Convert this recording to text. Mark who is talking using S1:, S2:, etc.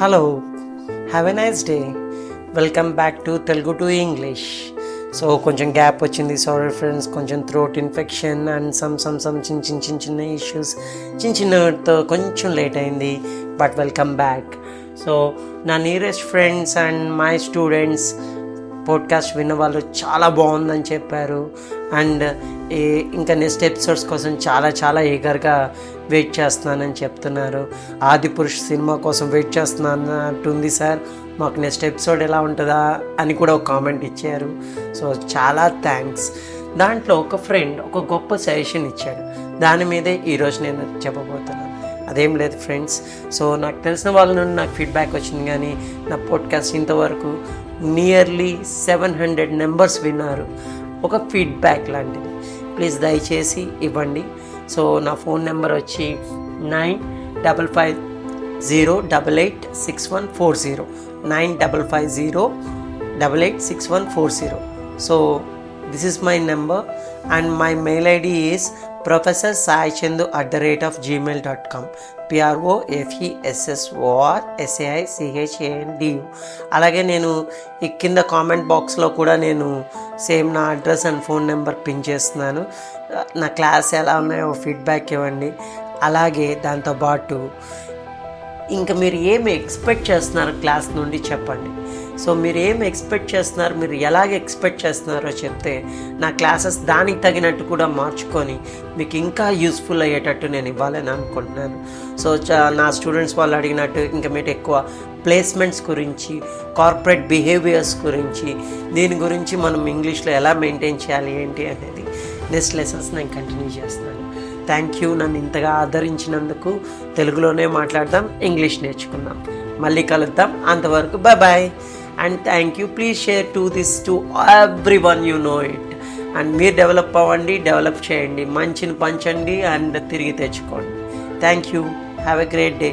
S1: Hello have a nice day welcome back to Telugu to English so కొంచెం gap వచ్చింది. Sorry friends కొంచెం throat infection and some some some చిన్న చిన్న చిన్న చిన్న ఇష్యూస్ చిన్న చిన్నతో కొంచెం లేట్ అయింది బట్ వెల్కమ్ బ్యాక్ సో నా nearest friends and my students podcast విన్న వాళ్ళు చాలా బాగుందని చెప్పారు. అండ్ ఇంకా నెక్స్ట్ ఎపిసోడ్స్ కోసం చాలా చాలా ఈగర్గా వెయిట్ చేస్తున్నానని చెప్తున్నారు. ఆది పురుష్ సినిమా కోసం వెయిట్ చేస్తున్నట్టుంది సార్. మాకు నెక్స్ట్ ఎపిసోడ్ ఎలా ఉంటుందా అని కూడా ఒక కామెంట్ ఇచ్చారు. సో చాలా థ్యాంక్స్ దాంట్లో ఒక ఫ్రెండ్ ఒక గొప్ప సజెషన్ ఇచ్చాడు. దాని మీదే ఈరోజు నేను చెప్పబోతున్నాను. అదేం లేదు ఫ్రెండ్స్. సో నాకు తెలిసిన వాళ్ళ నుండి నాకు ఫీడ్బ్యాక్ వచ్చింది కానీ నా పాడ్కాస్ట్ ఇంతవరకు నియర్లీ సెవెన్ హండ్రెడ్ నెంబర్స్ విన్నారు. ఒక ఫీడ్బ్యాక్ లాంటిది. ప్లీజ్ దయచేసి ఇవ్వండి. సో నా ఫోన్ నెంబర్ వచ్చి nine double five zero double eight six one four zero. Nine double five zero double eight six one four zero. So this is my number and my mail ID is professor Sai Chandu at the rate of Gmail dot com P R O F E S S O R S A I C H A N D U అలాగే నేను ఈ కింద comment బాక్స్లో కూడా నేను same నా address and phone number pin చేస్తున్నాను నా క్లాస్ ఎలా ఉన్నాయో ఫీడ్బ్యాక్ ఇవ్వండి అలాగే దాంతోపాటు ఇంకా మీరు ఏమి ఎక్స్పెక్ట్ చేస్తున్నారు క్లాస్ నుండి చెప్పండి. సో మీరు ఏం ఎక్స్పెక్ట్ చేస్తున్నారు మీరు ఎలాగ ఎక్స్పెక్ట్ చేస్తున్నారో చెప్తే నా క్లాసెస్ దానికి తగినట్టు కూడా మార్చుకొని మీకు ఇంకా యూస్ఫుల్ అయ్యేటట్టు నేను ఇవ్వాలని అనుకుంటున్నాను. సో నా స్టూడెంట్స్ వాళ్ళు అడిగినట్టు ఇంకా మీరు ఎక్కువ ప్లేస్మెంట్స్ గురించి కార్పొరేట్ బిహేవియర్స్ గురించి దీని గురించి మనం ఇంగ్లీష్లో ఎలా మెయింటైన్ చేయాలి ఏంటి అనేది నెక్స్ట్ లెసన్స్ నేను కంటిన్యూ చేస్తున్నాను. థ్యాంక్ యూ నన్ను ఇంతగా ఆదరించినందుకు తెలుగులోనే మాట్లాడదాం ఇంగ్లీష్ నేర్చుకుందాం. మళ్ళీ కలుద్దాం. అంతవరకు bye bye and thank you please share to this to everyone you know it and మీరు డెవలప్ అవ్వండి డెవలప్ చేయండి. మంచిని పంచండి అండ్ తిరిగి తెచ్చుకోండి. Thank you have a great day